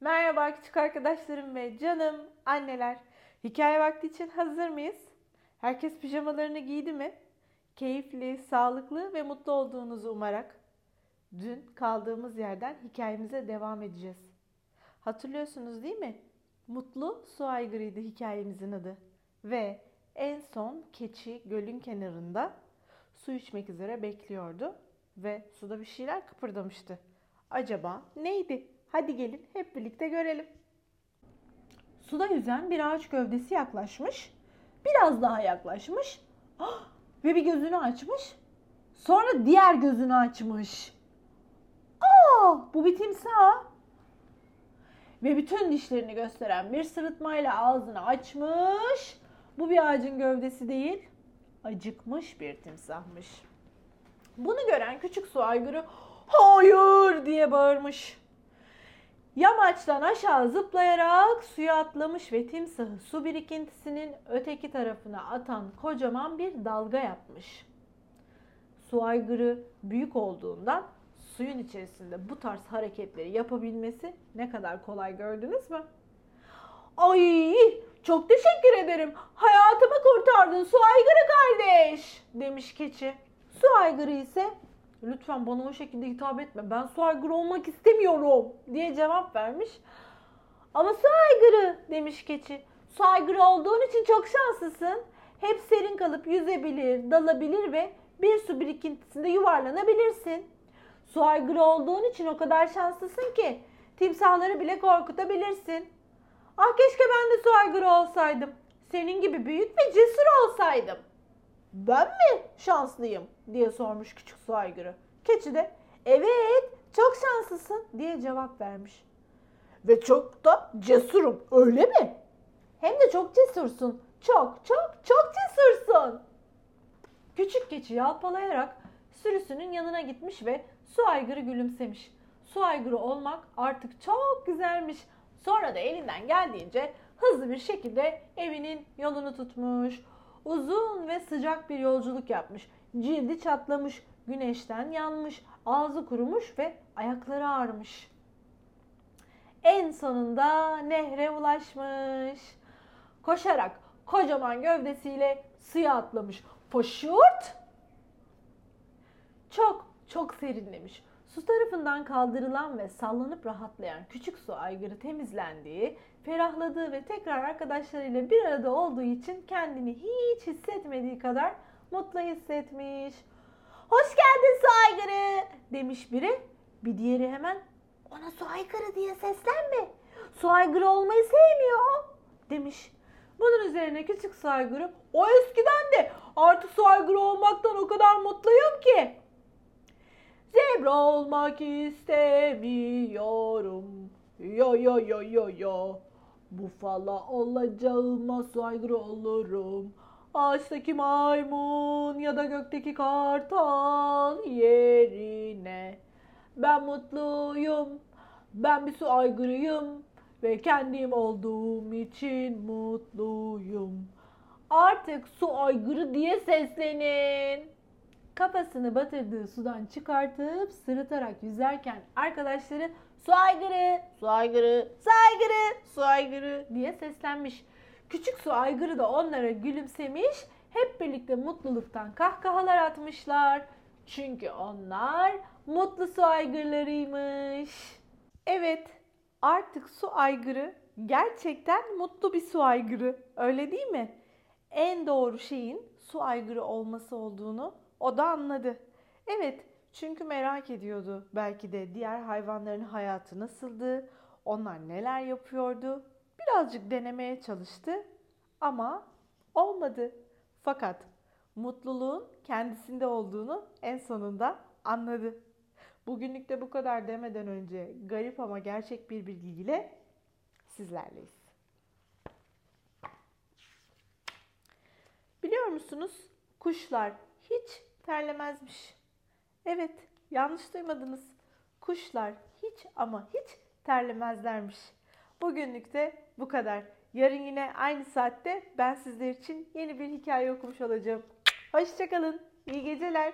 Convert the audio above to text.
Merhaba küçük arkadaşlarım ve canım anneler. Hikaye vakti için hazır mıyız? Herkes pijamalarını giydi mi? Keyifli, sağlıklı ve mutlu olduğunuzu umarak dün kaldığımız yerden hikayemize devam edeceğiz. Hatırlıyorsunuz değil mi? Mutlu su aygırıydı hikayemizin adı. Ve en son keçi gölün kenarında su içmek üzere bekliyordu ve suda bir şeyler kıpırdamıştı. Acaba neydi? Hadi gelin hep birlikte görelim. Suda yüzen bir ağaç gövdesi yaklaşmış. Biraz daha yaklaşmış. Ah! Ve bir gözünü açmış. Sonra diğer gözünü açmış. Aa, bu bir timsah. Ve bütün dişlerini gösteren bir sırıtmayla ağzını açmış. Bu bir ağacın gövdesi değil, acıkmış bir timsahmış. Bunu gören küçük su aygırı hayır diye bağırmış. Yamaçtan aşağı zıplayarak suya atlamış ve timsahı su birikintisinin öteki tarafına atan kocaman bir dalga yapmış. Su aygırı büyük olduğundan suyun içerisinde bu tarz hareketleri yapabilmesi ne kadar kolay gördünüz mü? Ay çok teşekkür ederim. Hayatımı kurtardın su aygırı kardeş demiş keçi. Su aygırı ise lütfen bana o şekilde hitap etme ben su aygırı olmak istemiyorum diye cevap vermiş. Ama su aygırı demiş keçi. Su aygırı olduğun için çok şanslısın. Hep serin kalıp yüzebilir, dalabilir ve bir su birikintisinde yuvarlanabilirsin. Su aygırı olduğun için o kadar şanslısın ki timsahları bile korkutabilirsin. Ah keşke ben de su aygırı olsaydım. Senin gibi büyük ve cesur olsaydım. Ben mi şanslıyım diye sormuş küçük su aygırı. Keçi de evet çok şanslısın diye cevap vermiş. Ve çok da cesurum öyle mi? Hem de çok cesursun. Çok çok çok cesursun. Küçük keçi yalpalayarak sürüsünün yanına gitmiş ve su aygırı gülümsemiş. Su aygırı olmak artık çok güzelmiş. Sonra da elinden geldiğince hızlı bir şekilde evinin yolunu tutmuş. Uzun ve sıcak bir yolculuk yapmış. Cildi çatlamış, güneşten yanmış, ağzı kurumuş ve ayakları ağrımış. En sonunda nehre ulaşmış. Koşarak kocaman gövdesiyle suya atlamış. Foşurt! Çok çok serinlemiş. Su tarafından kaldırılan ve sallanıp rahatlayan küçük su aygırı temizlendiği, ferahladığı ve tekrar arkadaşlarıyla bir arada olduğu için kendini hiç hissetmediği kadar mutlu hissetmiş. Hoş geldin su aygırı demiş biri. Bir diğeri hemen ona su aygırı diye seslenme. Su aygırı olmayı sevmiyor demiş. Bunun üzerine küçük su aygırı o eskiden de artık su aygırı olmaktan o kadar mutluyum ki Zebra olmak istemiyorum. Yo yo yo yo yo. Bufala olacağıma saygı olurum. Ağaçtaki maymun ya da gökteki kartal yerine. Ben mutluyum. Ben bir su aygırıyım. Ve kendim olduğum için mutluyum. Artık su aygırı diye seslenin kafasını batırdığı sudan çıkartıp sırıtarak yüzerken arkadaşları su aygırı, su aygırı, su aygırı, su aygırı diye seslenmiş. Küçük su aygırı da onlara gülümsemiş, hep birlikte mutluluktan kahkahalar atmışlar. Çünkü onlar mutlu su aygırlarıymış. Evet, artık su aygırı gerçekten mutlu bir su aygırı. Öyle değil mi? En doğru şeyin su aygırı olması olduğunu o da anladı. Evet, çünkü merak ediyordu belki de diğer hayvanların hayatı nasıldı, onlar neler yapıyordu. Birazcık denemeye çalıştı ama olmadı. Fakat mutluluğun kendisinde olduğunu en sonunda anladı. Bugünlük de bu kadar demeden önce garip ama gerçek bir bilgiyle sizlerleyiz. Biliyor musunuz? Kuşlar hiç terlemezmiş. Evet, yanlış duymadınız. Kuşlar hiç ama hiç terlemezlermiş. Bugünlük de bu kadar. Yarın yine aynı saatte ben sizler için yeni bir hikaye okumuş olacağım. Hoşçakalın. İyi geceler.